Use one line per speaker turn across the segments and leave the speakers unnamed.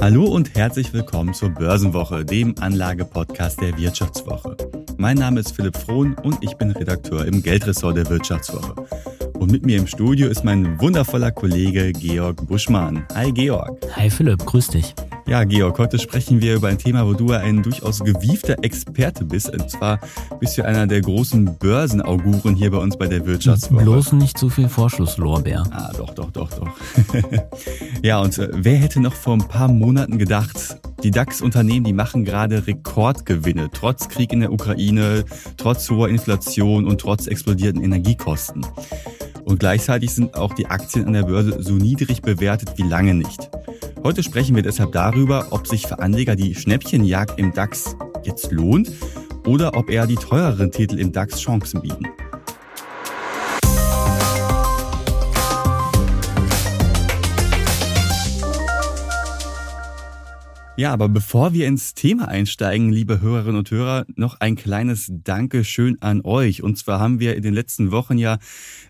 Hallo und herzlich willkommen zur Börsenwoche, dem Anlagepodcast der Wirtschaftswoche. Mein Name ist Philipp Frohn und ich bin Redakteur im Geldressort der Wirtschaftswoche. Und mit mir im Studio ist mein wundervoller Kollege Georg Buschmann. Hi Georg.
Hi Philipp, grüß dich.
Ja, Georg, heute sprechen wir über ein Thema, wo du ein durchaus gewiefter Experte bist. Und zwar bist du einer der großen Börsenauguren hier bei uns bei der Wirtschaftswoche.
Bloß nicht zu viel Vorschusslorbeer.
Ah, doch, doch, doch, doch. ja, und äh, wer hätte noch vor ein paar Monaten gedacht, die DAX-Unternehmen, die machen gerade Rekordgewinne, trotz Krieg in der Ukraine, trotz hoher Inflation und trotz explodierten Energiekosten. Und gleichzeitig sind auch die Aktien an der Börse so niedrig bewertet wie lange nicht. Heute sprechen wir deshalb darüber, ob sich für Anleger die Schnäppchenjagd im DAX jetzt lohnt oder ob eher die teureren Titel im DAX Chancen bieten. Ja, aber bevor wir ins Thema einsteigen, liebe Hörerinnen und Hörer, noch ein kleines Dankeschön an euch. Und zwar haben wir in den letzten Wochen ja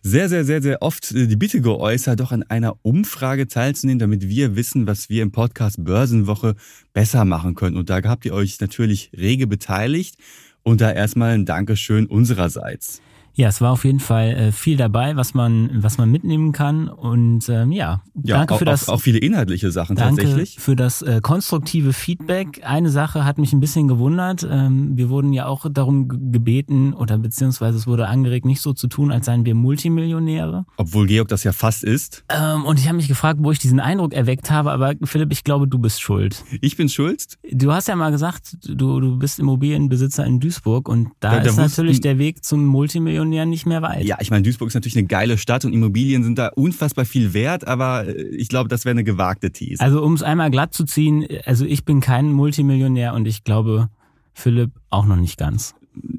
sehr, sehr, sehr, sehr oft die Bitte geäußert, doch an einer Umfrage teilzunehmen, damit wir wissen, was wir im Podcast Börsenwoche besser machen können. Und da habt ihr euch natürlich rege beteiligt. Und da erstmal ein Dankeschön unsererseits.
Ja, es war auf jeden Fall äh, viel dabei, was man, was man mitnehmen kann. Und ähm, ja,
ja, danke auch, für das. Auch viele inhaltliche Sachen
danke
tatsächlich.
Für das äh, konstruktive Feedback. Eine Sache hat mich ein bisschen gewundert. Ähm, wir wurden ja auch darum gebeten oder beziehungsweise es wurde angeregt, nicht so zu tun, als seien wir Multimillionäre.
Obwohl Georg das ja fast ist.
Ähm, und ich habe mich gefragt, wo ich diesen Eindruck erweckt habe. Aber Philipp, ich glaube, du bist schuld.
Ich bin schuld?
Du hast ja mal gesagt, du, du bist Immobilienbesitzer in Duisburg und da, da ist da natürlich der Weg zum Multimillionär Millionären nicht mehr weit.
Ja, ich meine, Duisburg ist natürlich eine geile Stadt und Immobilien sind da unfassbar viel wert, aber äh, ich glaube, das wäre eine gewagte These.
Also um es einmal glatt zu ziehen, also ich bin kein Multimillionär und ich glaube, Philipp auch noch nicht ganz.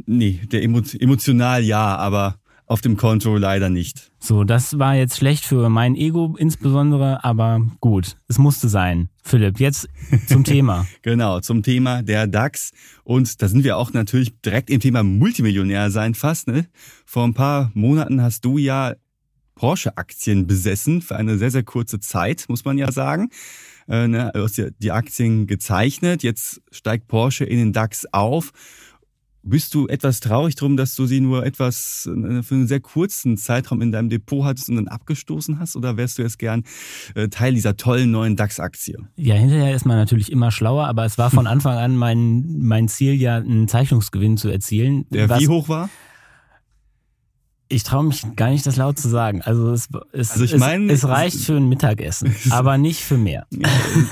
Nee, der emotional ja, aber auf dem Konto leider nicht.
So, das war jetzt schlecht für mein Ego insbesondere, aber gut, es musste sein. Philipp, jetzt zum Thema.
genau, zum Thema der DAX. Und da sind wir auch natürlich direkt im Thema Multimillionär sein fast. Ne? Vor ein paar Monaten hast du ja Porsche-Aktien besessen für eine sehr, sehr kurze Zeit, muss man ja sagen. Äh, ne? Du hast ja die Aktien gezeichnet, jetzt steigt Porsche in den DAX auf bist du etwas traurig drum, dass du sie nur etwas äh, für einen sehr kurzen Zeitraum in deinem Depot hattest und dann abgestoßen hast? Oder wärst du jetzt gern äh, Teil dieser tollen neuen DAX-Aktie?
Ja, hinterher ist man natürlich immer schlauer, aber es war von Anfang an mein, mein Ziel, ja einen Zeichnungsgewinn zu erzielen.
Der wie hoch war?
Ich traue mich gar nicht, das laut zu sagen. Also es, es, also ich mein, es, es reicht für ein Mittagessen, aber nicht für mehr.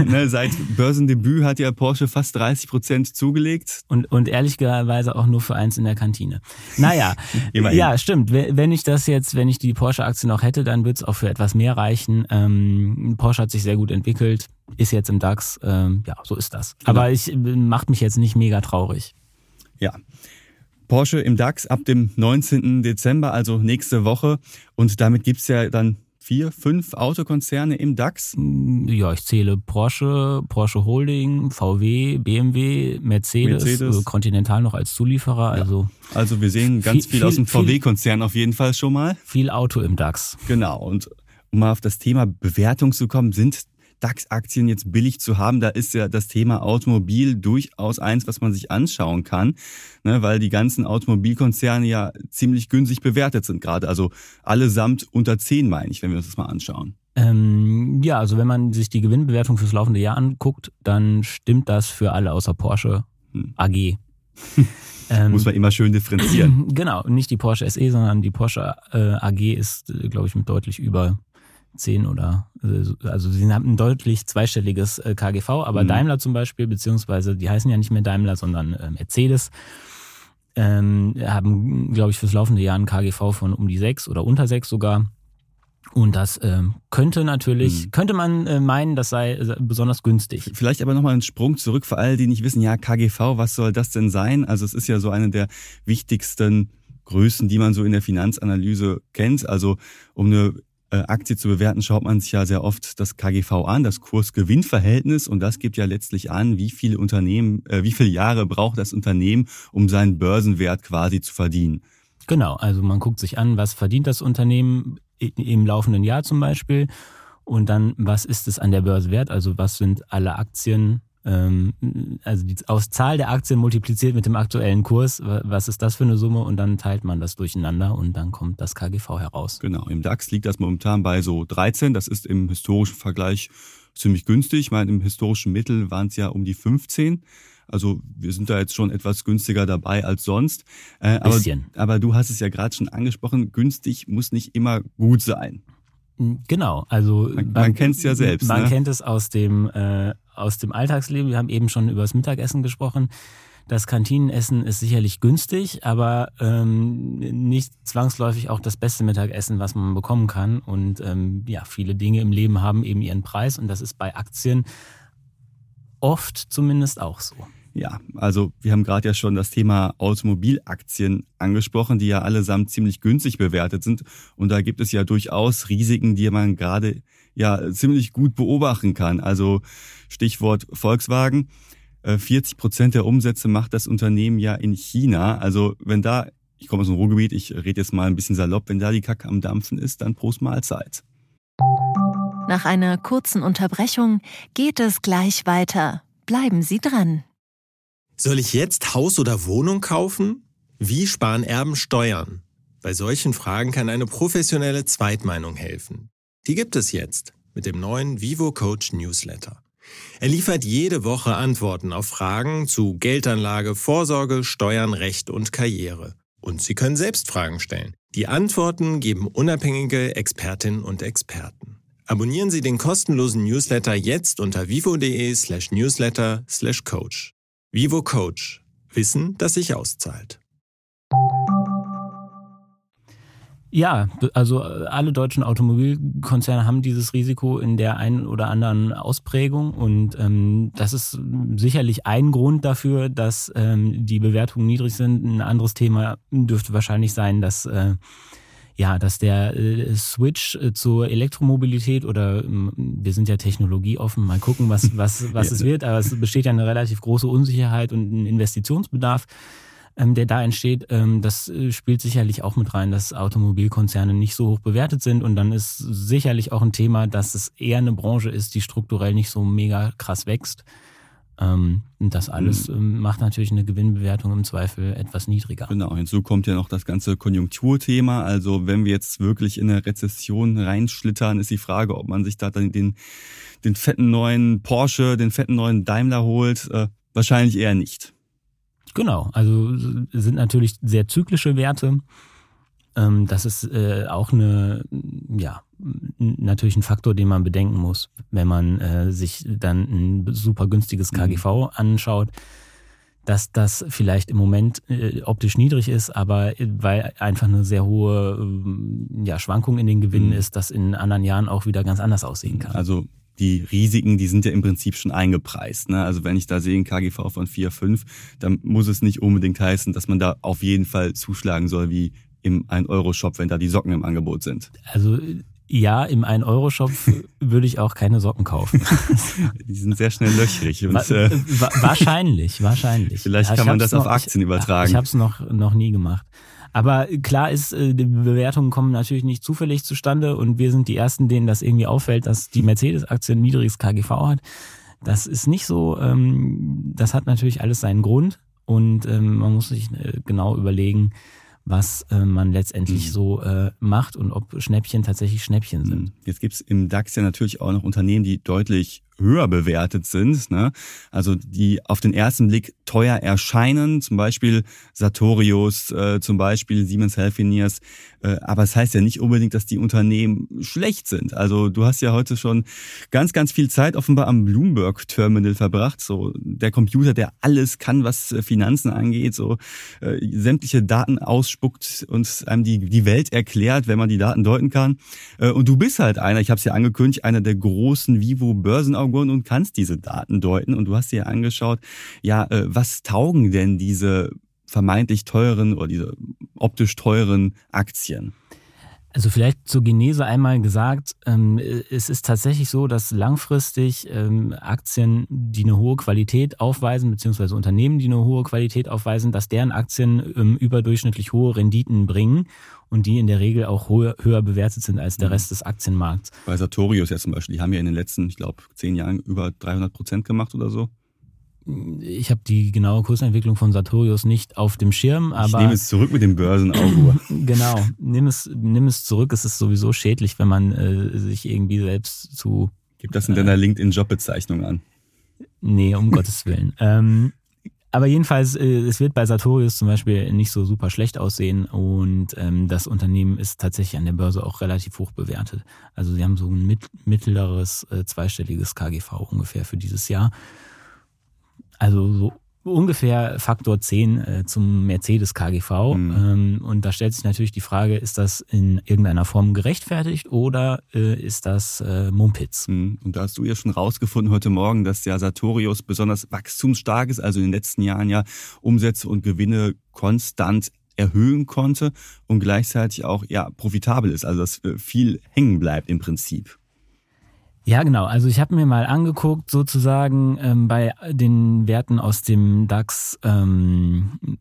ne, seit Börsendebüt hat ja Porsche fast 30 Prozent zugelegt.
Und, und ehrlicherweise auch nur für eins in der Kantine. Naja, ja, stimmt. Wenn ich das jetzt, wenn ich die Porsche-Aktie noch hätte, dann würde es auch für etwas mehr reichen. Ähm, Porsche hat sich sehr gut entwickelt, ist jetzt im DAX. Ähm, ja, so ist das. Genau. Aber ich macht mich jetzt nicht mega traurig.
Ja. Porsche im DAX ab dem 19. Dezember, also nächste Woche. Und damit gibt's ja dann vier, fünf Autokonzerne im DAX?
Ja, ich zähle Porsche, Porsche Holding, VW, BMW, Mercedes, Mercedes. Also Continental noch als Zulieferer. Ja. Also,
also wir sehen ganz viel, viel aus dem VW-Konzern auf jeden Fall schon mal.
Viel Auto im DAX.
Genau. Und um mal auf das Thema Bewertung zu kommen, sind DAX-Aktien jetzt billig zu haben, da ist ja das Thema Automobil durchaus eins, was man sich anschauen kann, ne, weil die ganzen Automobilkonzerne ja ziemlich günstig bewertet sind gerade. Also allesamt unter 10, meine ich, wenn wir uns das mal anschauen.
Ähm, ja, also wenn man sich die Gewinnbewertung fürs laufende Jahr anguckt, dann stimmt das für alle außer Porsche hm. AG.
Ähm, Muss man immer schön differenzieren.
Genau, nicht die Porsche SE, sondern die Porsche äh, AG ist, äh, glaube ich, mit deutlich über 10 oder äh, also sie haben ein deutlich zweistelliges äh, KGV, aber mhm. Daimler zum Beispiel, beziehungsweise die heißen ja nicht mehr Daimler, sondern äh, Mercedes, ähm, haben, glaube ich, fürs laufende Jahr ein KGV von um die 6 oder unter 6 sogar. Und das ähm, könnte natürlich, mhm. könnte man äh, meinen, das sei äh, besonders günstig.
Vielleicht aber nochmal einen Sprung zurück für alle, die nicht wissen, ja, KGV, was soll das denn sein? Also es ist ja so eine der wichtigsten Größen, die man so in der Finanzanalyse kennt. Also um eine Aktie zu bewerten, schaut man sich ja sehr oft das KGV an, das Kurs-Gewinn-Verhältnis, und das gibt ja letztlich an, wie viele Unternehmen, äh, wie viele Jahre braucht das Unternehmen, um seinen Börsenwert quasi zu verdienen.
Genau, also man guckt sich an, was verdient das Unternehmen im laufenden Jahr zum Beispiel Und dann, was ist es an der Börse wert? Also was sind alle Aktien also die aus Zahl der Aktien multipliziert mit dem aktuellen Kurs, was ist das für eine Summe? Und dann teilt man das durcheinander und dann kommt das KGV heraus.
Genau, im DAX liegt das momentan bei so 13. Das ist im historischen Vergleich ziemlich günstig. Ich meine, im historischen Mittel waren es ja um die 15. Also wir sind da jetzt schon etwas günstiger dabei als sonst.
Äh, aber,
aber du hast es ja gerade schon angesprochen, günstig muss nicht immer gut sein.
Genau, also
man, man kennt es ja selbst.
Man
ne?
kennt es aus dem äh, aus dem Alltagsleben. Wir haben eben schon über das Mittagessen gesprochen. Das Kantinenessen ist sicherlich günstig, aber ähm, nicht zwangsläufig auch das beste Mittagessen, was man bekommen kann. Und ähm, ja, viele Dinge im Leben haben eben ihren Preis und das ist bei Aktien oft zumindest auch so.
Ja, also wir haben gerade ja schon das Thema Automobilaktien angesprochen, die ja allesamt ziemlich günstig bewertet sind. Und da gibt es ja durchaus Risiken, die man gerade ja ziemlich gut beobachten kann. Also Stichwort Volkswagen. 40 äh, Prozent der Umsätze macht das Unternehmen ja in China. Also wenn da, ich komme aus dem Ruhrgebiet, ich rede jetzt mal ein bisschen salopp, wenn da die Kacke am Dampfen ist, dann Prost Mahlzeit.
Nach einer kurzen Unterbrechung geht es gleich weiter. Bleiben Sie dran.
Soll ich jetzt Haus oder Wohnung kaufen? Wie sparen Erben Steuern? Bei solchen Fragen kann eine professionelle Zweitmeinung helfen. Die gibt es jetzt mit dem neuen Vivo Coach Newsletter. Er liefert jede Woche Antworten auf Fragen zu Geldanlage, Vorsorge, Steuern, Recht und Karriere. Und Sie können selbst Fragen stellen. Die Antworten geben unabhängige Expertinnen und Experten. Abonnieren Sie den kostenlosen Newsletter jetzt unter vivo.de slash newsletter slash coach. Vivo Coach. Wissen, das sich auszahlt.
Ja, also äh, alle deutschen Automobilkonzerne haben dieses Risiko in der einen oder anderen Ausprägung und ähm, das ist sicherlich ein Grund dafür, dass ähm, die Bewertungen niedrig sind. Ein anderes Thema dürfte wahrscheinlich sein, dass äh, ja, dass der äh, Switch äh, zur Elektromobilität oder äh, wir sind ja technologieoffen, mal gucken, was, was, was ja. es wird, aber es besteht ja eine relativ große Unsicherheit und ein Investitionsbedarf, ähm, der da entsteht. Ähm, das äh, spielt sicherlich auch mit rein, dass Automobilkonzerne nicht so hoch bewertet sind und dann ist sicherlich auch ein Thema, dass es eher eine Branche ist, die strukturell nicht so mega krass wächst. Ähm, das alles mhm. macht natürlich eine Gewinnbewertung im Zweifel etwas niedriger.
Genau, hinzu kommt ja noch das ganze Konjunkturthema. Also wenn wir jetzt wirklich in eine Rezession reinschlittern, ist die Frage, ob man sich da dann den, den fetten neuen Porsche, den fetten neuen Daimler holt. Äh, wahrscheinlich eher nicht.
Genau, also sind natürlich sehr zyklische Werte. Ähm, das ist äh, auch eine, ja, natürlich ein Faktor, den man bedenken muss, wenn man äh, sich dann ein super günstiges KGV mhm. anschaut, dass das vielleicht im Moment äh, optisch niedrig ist, aber weil einfach eine sehr hohe ja, Schwankung in den Gewinnen mhm. ist, das in anderen Jahren auch wieder ganz anders aussehen kann.
Also die Risiken, die sind ja im Prinzip schon eingepreist. Ne? Also wenn ich da sehe ein KGV von 4, 5, dann muss es nicht unbedingt heißen, dass man da auf jeden Fall zuschlagen soll wie im 1-Euro-Shop, wenn da die Socken im Angebot sind.
Also ja, im 1-Euro-Shop würde ich auch keine Socken kaufen.
Die sind sehr schnell löchrig.
Und, Wa äh, wahrscheinlich, wahrscheinlich.
Vielleicht kann man das auf Aktien
ich,
übertragen.
Ich habe es noch, noch nie gemacht. Aber klar ist, äh, die Bewertungen kommen natürlich nicht zufällig zustande und wir sind die Ersten, denen das irgendwie auffällt, dass die Mercedes-Aktie ein niedriges KGV hat. Das ist nicht so, ähm, das hat natürlich alles seinen Grund und ähm, man muss sich äh, genau überlegen, was äh, man letztendlich mhm. so äh, macht und ob Schnäppchen tatsächlich Schnäppchen sind. Mhm.
Jetzt gibt's im DAX ja natürlich auch noch Unternehmen, die deutlich höher bewertet sind, ne? also die auf den ersten Blick teuer erscheinen, zum Beispiel Sartorius, äh, zum Beispiel Siemens Healthineers, äh, aber es das heißt ja nicht unbedingt, dass die Unternehmen schlecht sind. Also du hast ja heute schon ganz, ganz viel Zeit offenbar am Bloomberg-Terminal verbracht, so der Computer, der alles kann, was äh, Finanzen angeht, so äh, sämtliche Daten ausspuckt und einem die, die Welt erklärt, wenn man die Daten deuten kann. Äh, und du bist halt einer, ich habe es ja angekündigt, einer der großen Vivo-Börsenaugen Augen und kannst diese Daten deuten. Und du hast dir angeschaut, ja, äh, was taugen denn diese vermeintlich teuren oder diese optisch teuren Aktien?
Also vielleicht zur Genese einmal gesagt, ähm, es ist tatsächlich so, dass langfristig ähm, Aktien, die eine hohe Qualität aufweisen, beziehungsweise Unternehmen, die eine hohe Qualität aufweisen, dass deren Aktien ähm, überdurchschnittlich hohe Renditen bringen und die in der Regel auch höher, bewertet sind als der mhm. Rest des Aktienmarkts.
Bei Sartorius ja zum Beispiel, die haben ja in den letzten, ich glaube, zehn Jahren über 300 Prozent gemacht oder so
ich habe die genaue Kursentwicklung von Sartorius nicht auf dem Schirm, aber. Ich
nehme es zurück mit dem Börsenauge.
genau, nimm es, nimm es zurück. Es ist sowieso schädlich, wenn man äh, sich irgendwie selbst zu.
Gib das in deiner äh, LinkedIn-Jobbezeichnung an.
Nee, um Gottes Willen. Ähm, aber jedenfalls, äh, es wird bei Sartorius zum Beispiel nicht so super schlecht aussehen und ähm, das Unternehmen ist tatsächlich an der Börse auch relativ hoch bewertet. Also sie haben so ein mittleres äh, zweistelliges KGV ungefähr für dieses Jahr. Also so ungefähr Faktor 10 äh, zum Mercedes KGV. Mhm. Ähm, und da stellt sich natürlich die Frage, ist das in irgendeiner Form gerechtfertigt oder äh, ist das äh, Mumpitz?
Mhm. Und da hast du ja schon rausgefunden heute Morgen, dass ja Sartorius besonders wachstumsstark ist, also in den letzten Jahren ja Umsätze und Gewinne konstant erhöhen konnte und gleichzeitig auch ja profitabel ist, also dass äh, viel hängen bleibt im Prinzip.
Ja, genau. Also ich habe mir mal angeguckt, sozusagen ähm, bei den Werten aus dem DAX, ähm,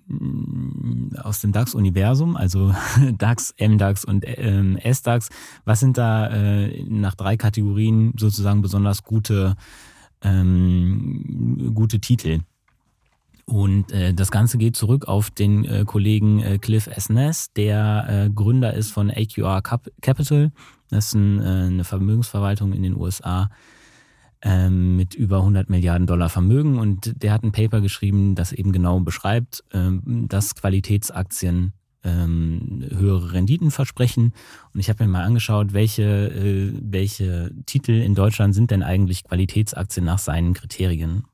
aus dem DAX-Universum, also DAX, MDAX und ähm, SDAX, was sind da äh, nach drei Kategorien sozusagen besonders gute, ähm, gute Titel? Und äh, das Ganze geht zurück auf den äh, Kollegen äh, Cliff S. Ness, der äh, Gründer ist von AQR Cap Capital. Das ist ein, äh, eine Vermögensverwaltung in den USA äh, mit über 100 Milliarden Dollar Vermögen. Und der hat ein Paper geschrieben, das eben genau beschreibt, äh, dass Qualitätsaktien ähm, höhere Renditen versprechen. Und ich habe mir mal angeschaut, welche, äh, welche Titel in Deutschland sind denn eigentlich Qualitätsaktien nach seinen Kriterien.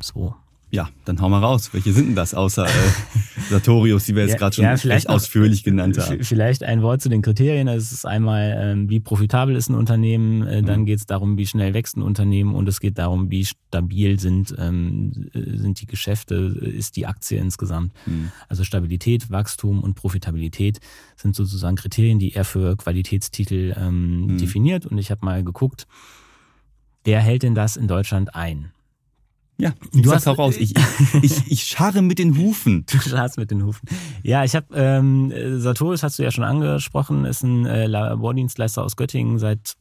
So,
ja, dann hau mal raus. Welche sind denn das außer äh, Sartorius, die wir jetzt ja, gerade schon ja, recht ausführlich genannt haben?
Vielleicht ein Wort zu den Kriterien. Es ist einmal, ähm, wie profitabel ist ein Unternehmen, äh, dann mhm. geht es darum, wie schnell wächst ein Unternehmen und es geht darum, wie stabil sind, ähm, sind die Geschäfte, ist die Aktie insgesamt. Mhm. Also Stabilität, Wachstum und Profitabilität sind sozusagen Kriterien, die er für Qualitätstitel ähm, mhm. definiert. Und ich habe mal geguckt, wer hält denn das in Deutschland ein?
Ja, du hast auch raus. Ich, ich, ich scharre mit den Hufen.
Du scharrst mit den Hufen. Ja, ich habe ähm, Sartorius hast du ja schon angesprochen, ist ein äh, Labordienstleister aus Göttingen seit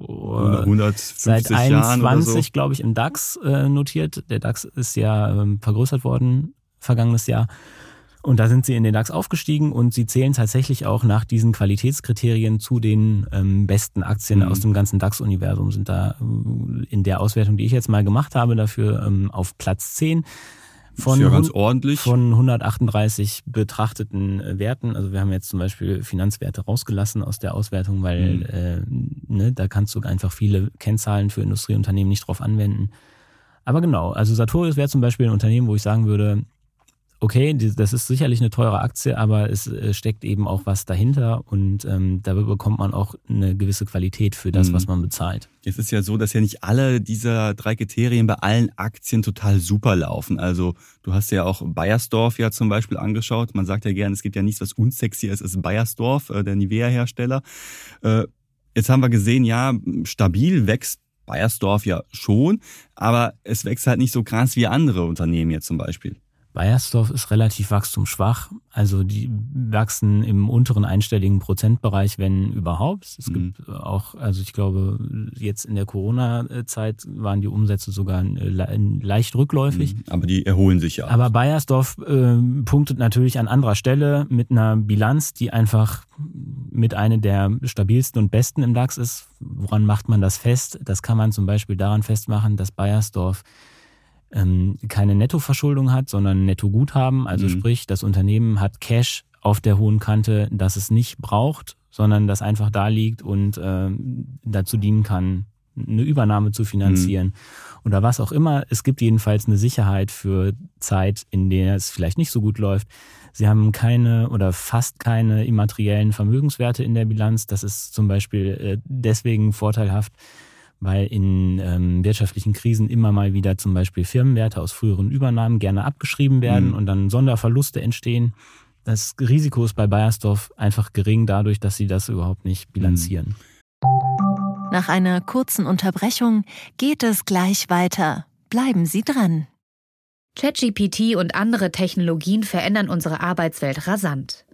äh, 150
seit
21,
so. glaube ich, im DAX äh, notiert. Der DAX ist ja ähm, vergrößert worden vergangenes Jahr. Und da sind sie in den DAX aufgestiegen und sie zählen tatsächlich auch nach diesen Qualitätskriterien zu den ähm, besten Aktien mhm. aus dem ganzen DAX-Universum. Sind da äh, in der Auswertung, die ich jetzt mal gemacht habe, dafür ähm, auf Platz 10 von,
ja
von 138 betrachteten äh, Werten. Also wir haben jetzt zum Beispiel Finanzwerte rausgelassen aus der Auswertung, weil mhm. äh, ne, da kannst du einfach viele Kennzahlen für Industrieunternehmen nicht drauf anwenden. Aber genau, also Sartorius wäre zum Beispiel ein Unternehmen, wo ich sagen würde, okay, das ist sicherlich eine teure Aktie, aber es äh, steckt eben auch was dahinter und ähm, da bekommt man auch eine gewisse Qualität für das, mhm. was man bezahlt.
Es ist ja so, dass ja nicht alle dieser drei Kriterien bei allen Aktien total super laufen. Also du hast ja auch Bayersdorf ja zum Beispiel angeschaut. Man sagt ja gerne, es gibt ja nichts, was unsexy ist, als Bayersdorf, äh, der Nivea-Hersteller. Äh, jetzt haben wir gesehen, ja, stabil wächst Bayersdorf ja schon, aber es wächst halt nicht so krass wie andere Unternehmen jetzt zum Beispiel.
Bayersdorf ist relativ wachstumsschwach. Also die wachsen im unteren einstelligen Prozentbereich, wenn überhaupt. Es mhm. gibt auch, also ich glaube, jetzt in der Corona-Zeit waren die Umsätze sogar leicht rückläufig. Mhm.
Aber die erholen sich ja.
Aber Bayersdorf äh, punktet natürlich an anderer Stelle mit einer Bilanz, die einfach mit einer der stabilsten und besten im DAX ist. Woran macht man das fest? Das kann man zum Beispiel daran festmachen, dass Bayersdorf ähm, keine Nettoverschuldung hat, sondern Nettoguthaben. Also mhm. sprich, das Unternehmen hat Cash auf der hohen Kante, das es nicht braucht, sondern das einfach da liegt und äh, dazu dienen kann, eine Übernahme zu finanzieren mhm. oder was auch immer. Es gibt jedenfalls eine Sicherheit für Zeit, in der es vielleicht nicht so gut läuft. Sie haben keine oder fast keine immateriellen Vermögenswerte in der Bilanz. Das ist zum Beispiel äh, deswegen vorteilhaft, weil in ähm, wirtschaftlichen Krisen immer mal wieder zum Beispiel Firmenwerte aus früheren Übernahmen gerne abgeschrieben werden mhm. und dann Sonderverluste entstehen. das Risiko ist bei Bayersdorf einfach gering dadurch, dass sie das überhaupt nicht bilanzieren.
Nach einer kurzen Unterbrechung geht es gleich weiter. Bleiben Sie dran.
ChatGPT und andere Technologien verändern unsere Arbeitswelt rasant.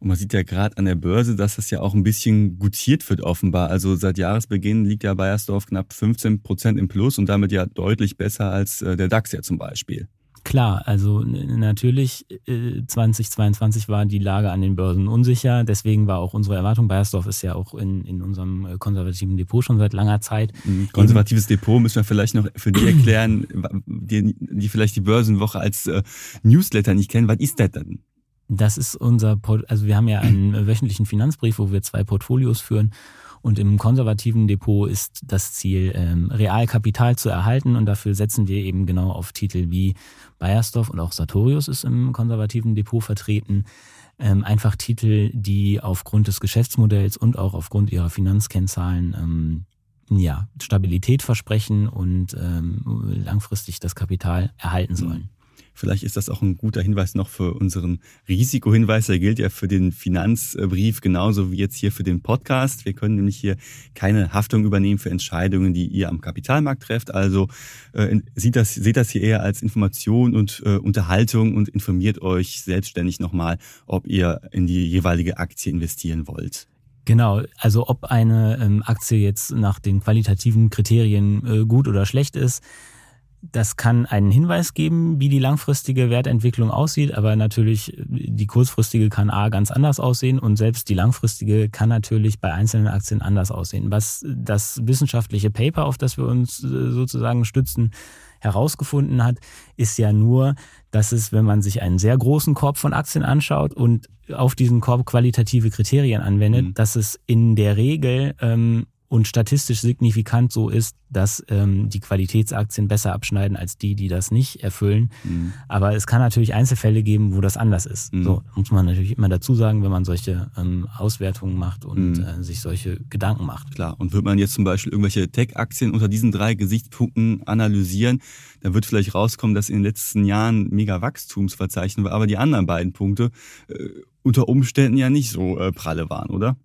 Und man sieht ja gerade an der Börse, dass das ja auch ein bisschen gutiert wird offenbar. Also seit Jahresbeginn liegt ja Bayersdorf knapp 15 Prozent im Plus und damit ja deutlich besser als äh, der DAX ja zum Beispiel.
Klar, also natürlich 2022 äh, war die Lage an den Börsen unsicher. Deswegen war auch unsere Erwartung, Bayersdorf ist ja auch in, in unserem äh, konservativen Depot schon seit langer Zeit.
Mhm. Konservatives Depot müssen wir vielleicht noch für die erklären, die, die vielleicht die Börsenwoche als Newsletter nicht kennen. Was ist das denn?
Das ist unser, also wir haben ja einen wöchentlichen Finanzbrief, wo wir zwei Portfolios führen. Und im konservativen Depot ist das Ziel, ähm, Realkapital zu erhalten. Und dafür setzen wir eben genau auf Titel wie Bayersdorf und auch Sartorius ist im konservativen Depot vertreten. Ähm, einfach Titel, die aufgrund des Geschäftsmodells und auch aufgrund ihrer Finanzkennzahlen ähm, ja, Stabilität versprechen und ähm, langfristig das Kapital erhalten sollen.
Vielleicht ist das auch ein guter Hinweis noch für unseren Risikohinweis. Der gilt ja für den Finanzbrief genauso wie jetzt hier für den Podcast. Wir können nämlich hier keine Haftung übernehmen für Entscheidungen, die ihr am Kapitalmarkt trefft. Also äh, seht, das, seht das hier eher als Information und äh, Unterhaltung und informiert euch selbstständig nochmal, ob ihr in die jeweilige Aktie investieren wollt.
Genau, also ob eine ähm, Aktie jetzt nach den qualitativen Kriterien äh, gut oder schlecht ist, das kann einen Hinweis geben, wie die langfristige Wertentwicklung aussieht, aber natürlich die kurzfristige kann A ganz anders aussehen und selbst die langfristige kann natürlich bei einzelnen Aktien anders aussehen. Was das wissenschaftliche Paper, auf das wir uns äh, sozusagen stützen, herausgefunden hat, ist ja nur, dass es, wenn man sich einen sehr großen Korb von Aktien anschaut und auf diesen Korb qualitative Kriterien anwendet, mhm. dass es in der Regel ähm, und statistisch signifikant so ist, dass ähm, die Qualitätsaktien besser abschneiden als die, die das nicht erfüllen. Mhm. Aber es kann natürlich Einzelfälle geben, wo das anders ist. Mhm. So muss man natürlich immer dazu sagen, wenn man solche ähm, Auswertungen macht und mhm. äh, sich solche Gedanken macht.
Klar. Und wird man jetzt zum Beispiel irgendwelche Tech-Aktien unter diesen drei Gesichtspunkten analysieren, dann wird vielleicht rauskommen, dass in den letzten Jahren mega Wachstumsverzeichnen war, aber die anderen beiden Punkte äh, unter Umständen ja nicht so äh, pralle waren, oder?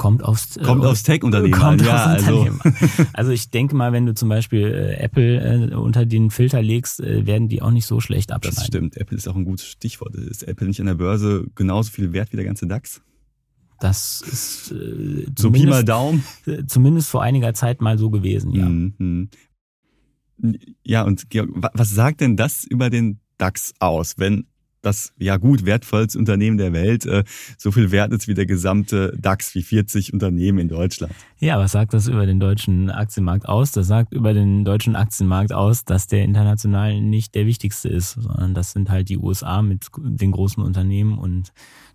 Kommt aufs,
äh, kommt aufs Tech-Unternehmen.
Kommt ja, aufs also. also ich denke mal, wenn du zum Beispiel äh, Apple äh, unter den Filter legst, äh, werden die auch nicht so schlecht abschneiden.
Das stimmt. Apple ist auch ein gutes Stichwort. Ist Apple nicht an der Börse genauso viel wert wie der ganze DAX?
Das ist äh,
so Pi mal Daumen.
Äh, zumindest vor einiger Zeit mal so gewesen, ja.
Mhm. Ja, und Georg, was sagt denn das über den DAX aus, wenn das ja gut wertvollste Unternehmen der Welt äh, so viel wert ist wie der gesamte DAX, wie 40 Unternehmen in Deutschland.
Ja, was sagt das über den deutschen Aktienmarkt aus? Das sagt über den deutschen Aktienmarkt aus, dass der international nicht der wichtigste ist, sondern das sind halt die USA mit den großen Unternehmen und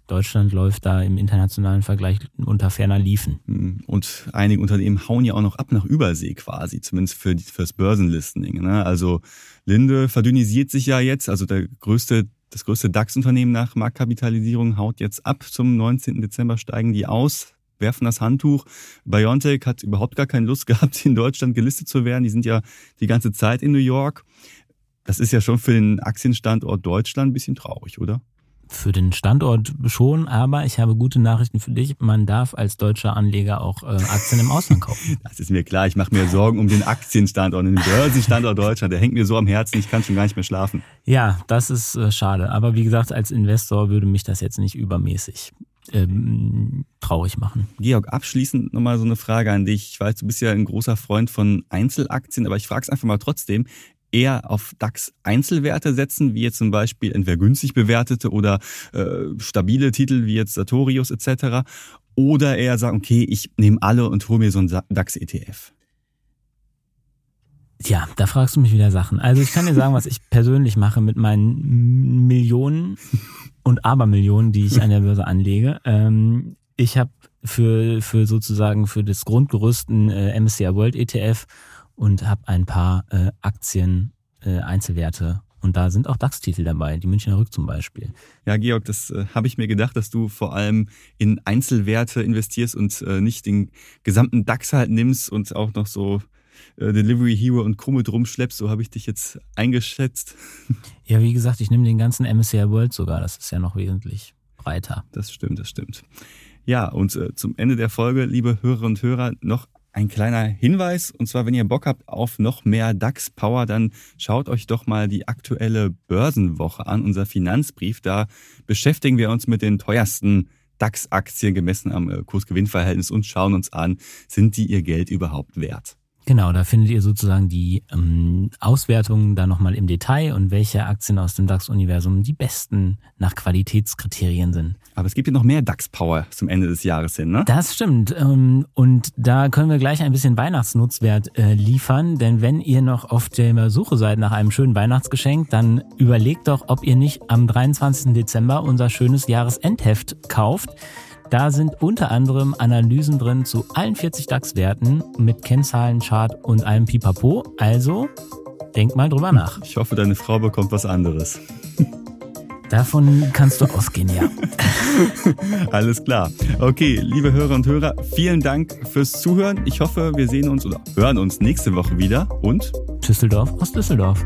Deutschland läuft da im internationalen Vergleich unter ferner Liefen.
Hm, und einige Unternehmen hauen ja auch noch ab nach Übersee quasi, zumindest für fürs Börsenlistening. Ne? Also Linde verdünnisiert sich ja jetzt, also der größte das größte DAX-Unternehmen nach Marktkapitalisierung haut jetzt ab. Zum 19. Dezember steigen die aus, werfen das Handtuch. BioNTech hat überhaupt gar keine Lust gehabt, in Deutschland gelistet zu werden. Die sind ja die ganze Zeit in New York. Das ist ja schon für den Aktienstandort Deutschland ein bisschen traurig, oder?
Für den Standort schon, aber ich habe gute Nachrichten für dich. Man darf als deutscher Anleger auch äh, Aktien im Ausland kaufen.
Das ist mir klar. Ich mache mir Sorgen um den Aktienstandort, den Börsenstandort Deutschland. Der hängt mir so am Herzen, ich kann schon gar nicht mehr schlafen.
Ja, das ist äh, schade. Aber wie gesagt, als Investor würde mich das jetzt nicht übermäßig ähm, traurig machen.
Georg, abschließend nochmal so eine Frage an dich. Ich weiß, du bist ja ein großer Freund von Einzelaktien, aber ich frage es einfach mal trotzdem eher auf DAX-Einzelwerte setzen, wie jetzt zum Beispiel entweder günstig bewertete oder äh, stabile Titel wie jetzt Sartorius etc. Oder eher sagen, okay, ich nehme alle und hole mir so einen DAX-ETF.
Ja, da fragst du mich wieder Sachen. Also ich kann dir sagen, was ich persönlich mache mit meinen Millionen und Abermillionen, die ich an der Börse anlege. Ähm, ich habe für, für sozusagen für das Grundgerüst ein äh, MSCI World ETF und habe ein paar äh, Aktien, äh, Einzelwerte und da sind auch DAX-Titel dabei, die Münchner Rück zum Beispiel.
Ja, Georg, das äh, habe ich mir gedacht, dass du vor allem in Einzelwerte investierst und äh, nicht den gesamten DAX halt nimmst und auch noch so äh, Delivery Hero und Co. mit rumschleppst. So habe ich dich jetzt eingeschätzt.
Ja, wie gesagt, ich nehme den ganzen MSCI World sogar. Das ist ja noch wesentlich breiter.
Das stimmt, das stimmt. Ja, und äh, zum Ende der Folge, liebe Hörerinnen und Hörer, noch ein kleiner Hinweis, und zwar, wenn ihr Bock habt auf noch mehr DAX-Power, dann schaut euch doch mal die aktuelle Börsenwoche an, unser Finanzbrief. Da beschäftigen wir uns mit den teuersten DAX-Aktien gemessen am äh, Kurs-Gewinn-Verhältnis und schauen uns an, sind die ihr Geld überhaupt wert?
Genau, da findet ihr sozusagen die ähm, Auswertungen da nochmal im Detail und welche Aktien aus dem DAX-Universum die besten nach Qualitätskriterien sind.
Aber es gibt ja noch mehr DAX-Power zum Ende des Jahres hin, ne?
Das stimmt. Ähm, und da können wir gleich ein bisschen Weihnachtsnutzwert äh, liefern, denn wenn ihr noch auf der Suche seid nach einem schönen Weihnachtsgeschenk, dann überlegt doch, ob ihr nicht am 23. Dezember unser schönes Jahresendheft kauft. Da sind unter anderem Analysen drin zu allen 40 DAX-Werten mit Kennzahlen, Chart und allem Pipapo. Also denk mal drüber nach.
Ich hoffe, deine Frau bekommt was anderes.
Davon kannst du ausgehen, ja.
Alles klar. Okay, liebe Hörer und Hörer, vielen Dank fürs Zuhören. Ich hoffe, wir sehen uns oder hören uns nächste Woche wieder und
Düsseldorf aus Düsseldorf.